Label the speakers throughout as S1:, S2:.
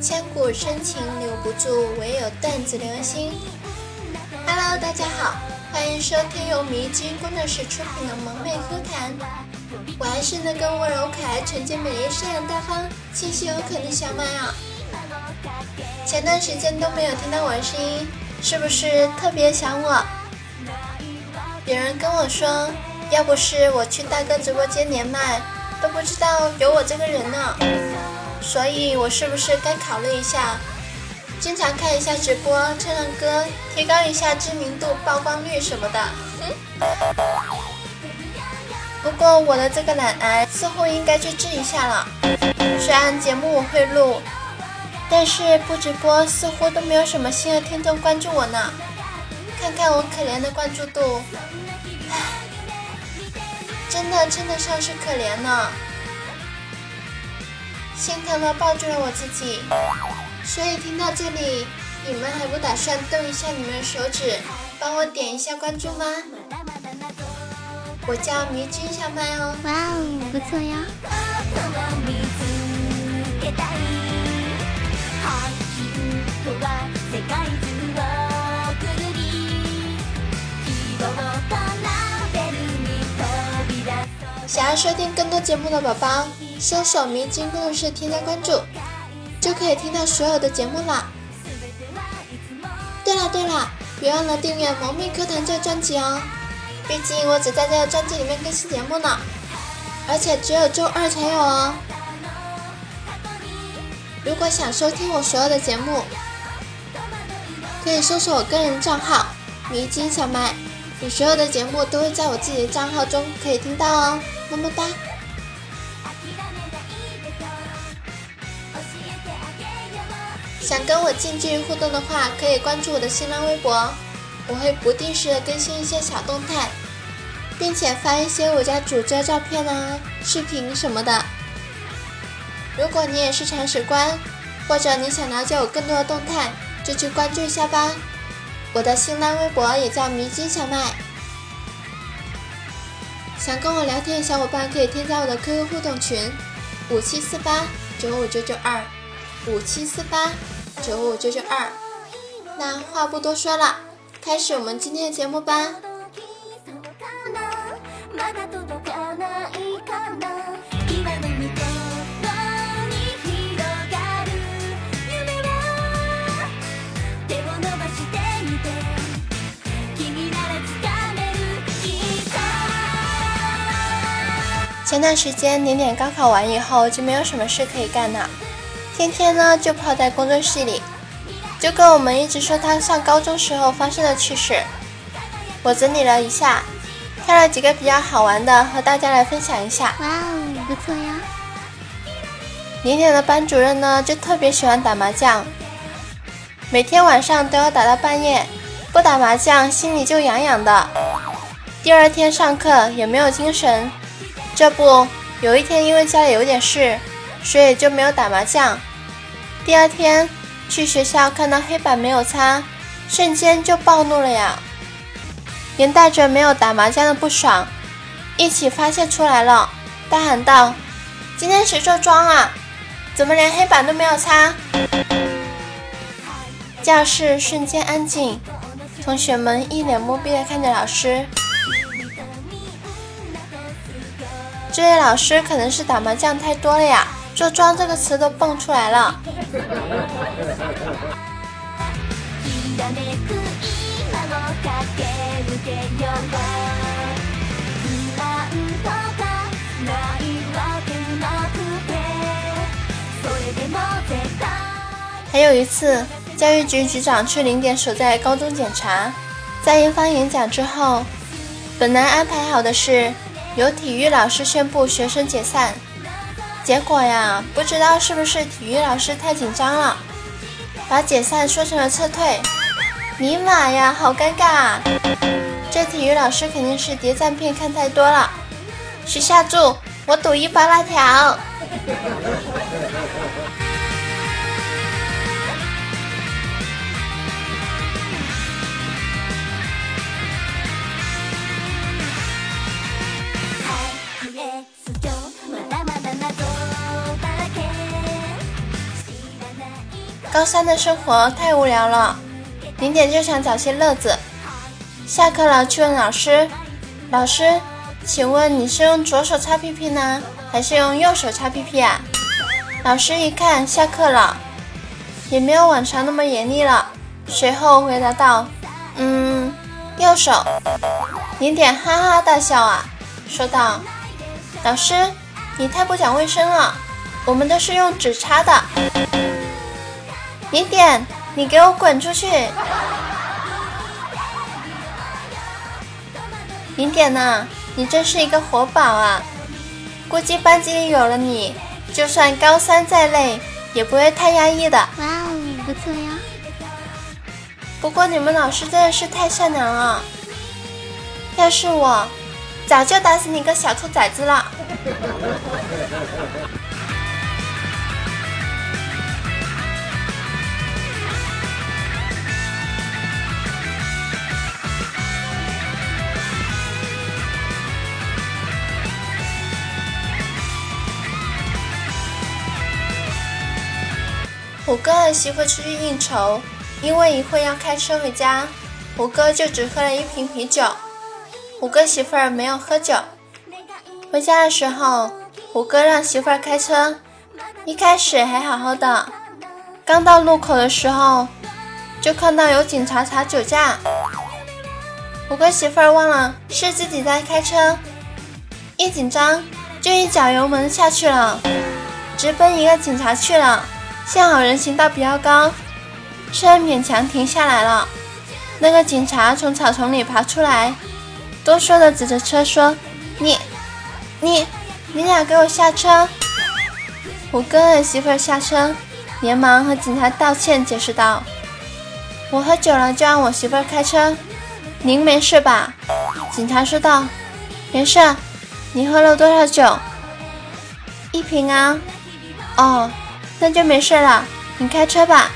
S1: 千古深情留不住，唯有段子留心。Hello，大家好，欢迎收听由迷津工作室出品的《萌妹歌坛》。我还是那个温柔可爱、纯洁美丽、善良大方、清新有可的小麦啊！前段时间都没有听到我的声音，是不是特别想我？有人跟我说，要不是我去大哥直播间连麦，都不知道有我这个人呢。所以我是不是该考虑一下，经常看一下直播，唱唱歌，提高一下知名度、曝光率什么的？不过我的这个懒癌似乎应该去治一下了。虽然节目我会录，但是不直播似乎都没有什么新的听众关注我呢。看看我可怜的关注度，唉，真的称得上是可怜呢。心疼的抱住了我自己，所以听到这里，你们还不打算动一下你们的手指，帮我点一下关注吗？我叫迷君小麦哦。
S2: 哇哦，不错呀。
S1: 想要收听更多节目的宝宝。搜索“迷津工作室”添加关注，就可以听到所有的节目啦。对了对了，别忘了订阅《萌妹课堂》这个专辑哦，毕竟我只在这个专辑里面更新节目呢，而且只有周二才有哦。如果想收听我所有的节目，可以搜索我个人账号“迷津小麦”，我所有的节目都会在我自己的账号中可以听到哦。么么哒。想跟我近距离互动的话，可以关注我的新浪微博，我会不定时的更新一些小动态，并且发一些我家主的照片啊、视频什么的。如果你也是铲屎官，或者你想了解我更多的动态，就去关注一下吧。我的新浪微博也叫迷津小麦。想跟我聊天的小伙伴可以添加我的 QQ 互动群：五七四八九五九九二，五七四八。九五九九二，那话不多说了，开始我们今天的节目吧。前段时间年年高考完以后，就没有什么事可以干了。天天呢就泡在工作室里，就跟我们一直说他上高中时候发生的趣事。我整理了一下，挑了几个比较好玩的和大家来分享一下。
S2: 哇哦，不错呀！
S1: 年年的班主任呢就特别喜欢打麻将，每天晚上都要打到半夜，不打麻将心里就痒痒的。第二天上课也没有精神。这不，有一天因为家里有点事。所以就没有打麻将。第二天去学校看到黑板没有擦，瞬间就暴怒了呀！连带着没有打麻将的不爽一起发泄出来了，大喊道：“今天谁做庄啊？怎么连黑板都没有擦？”教室瞬间安静，同学们一脸懵逼的看着老师。这位老师可能是打麻将太多了呀。做庄这个词都蹦出来了。还有一次，教育局局长去零点守在高中检查，在一方演讲之后，本来安排好的是由体育老师宣布学生解散。结果呀，不知道是不是体育老师太紧张了，把解散说成了撤退。尼玛呀，好尴尬！这体育老师肯定是谍战片看太多了。许下注，我赌一包辣条。高三的生活太无聊了，零点就想找些乐子。下课了，去问老师：“老师，请问你是用左手擦屁屁呢，还是用右手擦屁屁啊？”老师一看下课了，也没有往常那么严厉了，随后回答道：“嗯，右手。”零点哈哈大笑啊，说道：“老师，你太不讲卫生了，我们都是用纸擦的。”零点，你给我滚出去！零点呐？你真是一个活宝啊！估计班级里有了你，就算高三再累，也不会太压抑的。
S2: 哇哦，不错呀！
S1: 不过你们老师真的是太善良了，要是我，早就打死你个小兔崽子了。虎哥儿媳妇出去应酬，因为一会要开车回家，虎哥就只喝了一瓶啤酒。虎哥媳妇儿没有喝酒。回家的时候，虎哥让媳妇儿开车，一开始还好好的，刚到路口的时候，就看到有警察查酒驾。虎哥媳妇儿忘了是自己在开车，一紧张就一脚油门下去了，直奔一个警察去了。幸好人行道比较高，车勉强停下来了。那个警察从草丛里爬出来，哆嗦的指着车说：“你、你、你俩给我下车！”虎哥的媳妇儿下车，连忙和警察道歉，解释道：“我喝酒了，就让我媳妇儿开车。您没事吧？”警察说道：“没事。你喝了多少酒？一瓶啊。哦。”那就没事了，你开车吧。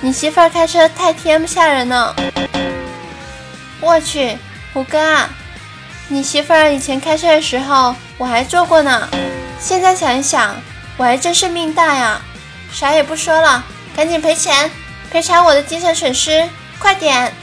S1: 你媳妇儿开车太 T.M 吓人了。我去，虎哥啊，你媳妇儿以前开车的时候我还坐过呢。现在想一想，我还真是命大呀。啥也不说了，赶紧赔钱，赔偿我的精神损失，快点。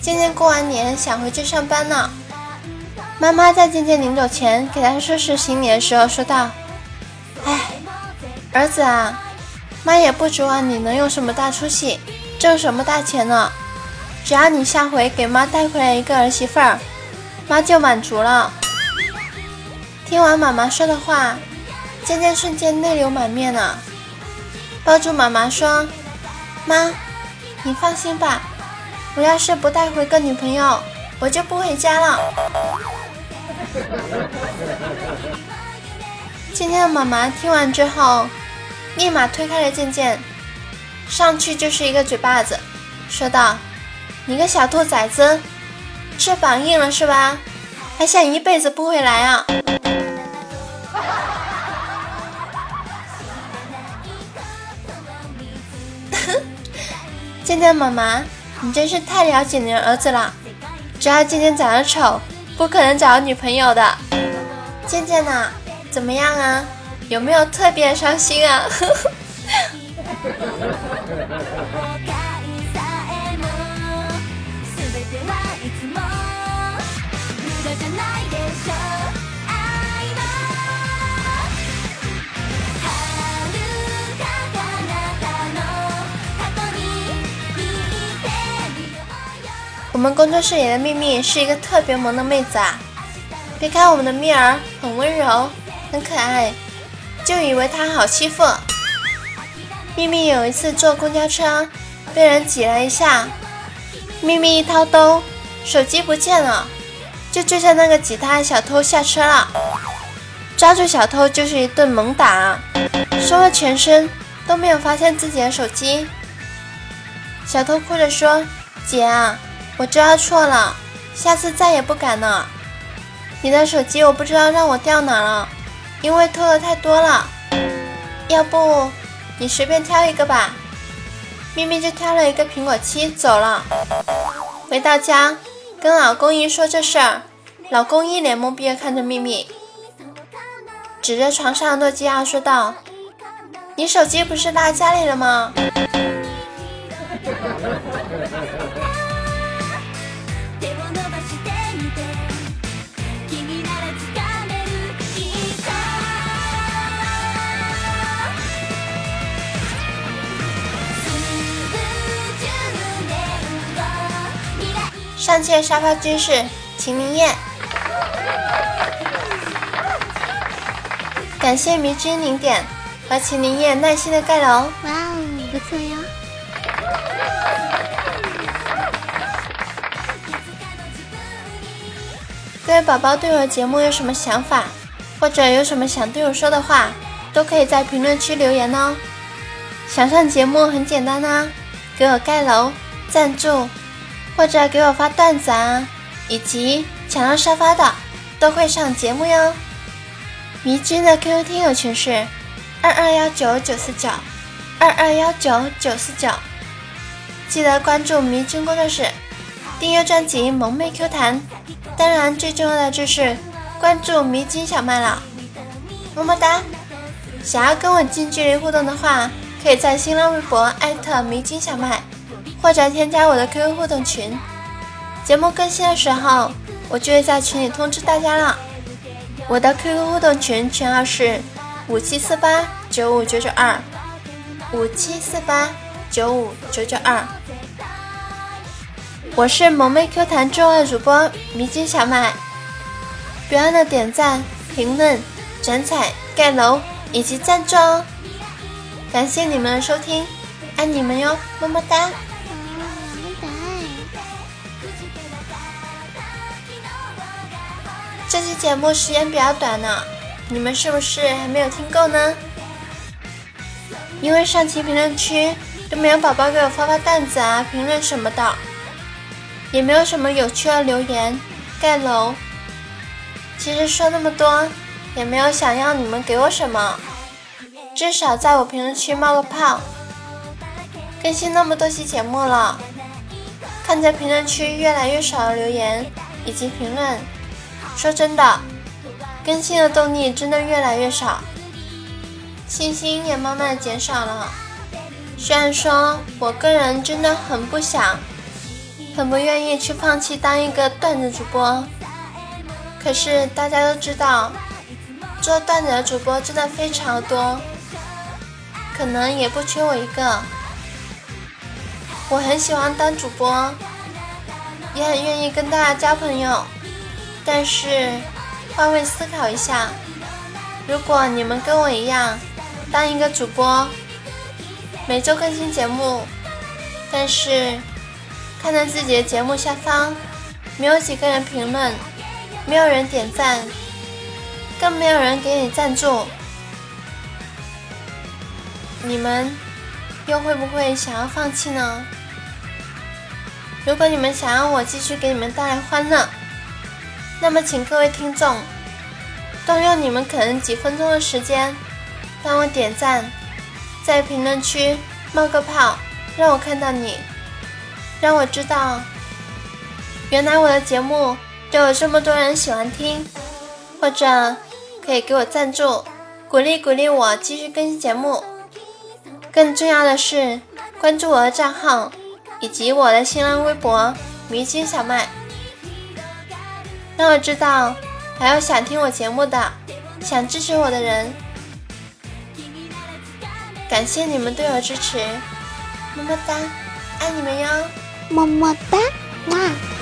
S1: 渐渐过完年，想回去上班呢。妈妈在渐渐临走前给他收拾行李的时候说道：“哎，儿子啊，妈也不指望你能有什么大出息，挣什么大钱呢。只要你下回给妈带回来一个儿媳妇儿，妈就满足了。”听完妈妈说的话，渐渐瞬间泪流满面了，抱住妈妈说：“妈，你放心吧。”我要是不带回个女朋友，我就不回家了。今天的妈妈听完之后，立马推开了渐渐，上去就是一个嘴巴子，说道：“你个小兔崽子，翅膀硬了是吧？还想一辈子不回来啊？”见妈妈。你真是太了解你儿子了，只要渐渐长得丑，不可能找到女朋友的。渐渐呢，怎么样啊？有没有特别伤心啊？我们工作室里的秘密是一个特别萌的妹子啊！别看我们的蜜儿很温柔、很可爱，就以为她好欺负。秘密有一次坐公交车，被人挤了一下，秘密一掏兜，手机不见了，就追着那个挤她的小偷下车了，抓住小偷就是一顿猛打，搜了全身都没有发现自己的手机。小偷哭着说：“姐啊！”我知道错了，下次再也不敢了。你的手机我不知道让我掉哪了，因为偷的太多了。要不你随便挑一个吧。咪咪就挑了一个苹果七走了。回到家跟老公一说这事儿，老公一脸懵逼的看着咪咪，指着床上诺基亚说道：“你手机不是落家里了吗？”上期的沙发居士秦明燕，感谢迷之零点和秦明燕耐心的盖楼。
S2: 哇哦，不错哟！
S1: 各位宝宝对我节目有什么想法，或者有什么想对我说的话，都可以在评论区留言哦。想上节目很简单啊，给我盖楼、赞助。或者给我发段子啊，以及抢到沙发的都会上节目哟。迷君的 QQ 听友群是二二幺九九四九二二幺九九四九，记得关注迷君工作室，订阅专辑萌妹 Q 弹。当然，最重要的就是关注迷君小麦了，么么哒！想要跟我近距离互动的话，可以在新浪微博艾特迷君小麦。或者添加我的 QQ 互动群，节目更新的时候，我就会在群里通知大家了。我的 QQ 互动群群号是五七四八九五九九二，五七四八九五九九二。我是萌妹 Q 弹重爱主播迷津小麦，别忘了点赞、评论、转采、盖楼以及赞助哦！感谢你们的收听，爱你们哟，么么哒！这期节目时间比较短呢，你们是不是还没有听够呢？因为上期评论区都没有宝宝给我发发段子啊、评论什么的，也没有什么有趣的留言盖楼。其实说那么多，也没有想要你们给我什么，至少在我评论区冒个泡。更新那么多期节目了，看在评论区越来越少的留言以及评论。说真的，更新的动力真的越来越少，信心也慢慢减少了。虽然说我个人真的很不想，很不愿意去放弃当一个段子主播，可是大家都知道，做段子的主播真的非常多，可能也不缺我一个。我很喜欢当主播，也很愿意跟大家交朋友。但是，换位思考一下，如果你们跟我一样，当一个主播，每周更新节目，但是看到自己的节目下方没有几个人评论，没有人点赞，更没有人给你赞助，你们又会不会想要放弃呢？如果你们想要我继续给你们带来欢乐，那么，请各位听众动用你们可能几分钟的时间，帮我点赞，在评论区冒个泡，让我看到你，让我知道，原来我的节目都有这么多人喜欢听，或者可以给我赞助，鼓励鼓励我继续更新节目。更重要的是，关注我的账号以及我的新浪微博“迷津小麦”。让我知道，还有想听我节目的、想支持我的人，感谢你们对我支持，么么哒，爱你们哟，
S2: 么么哒，哇。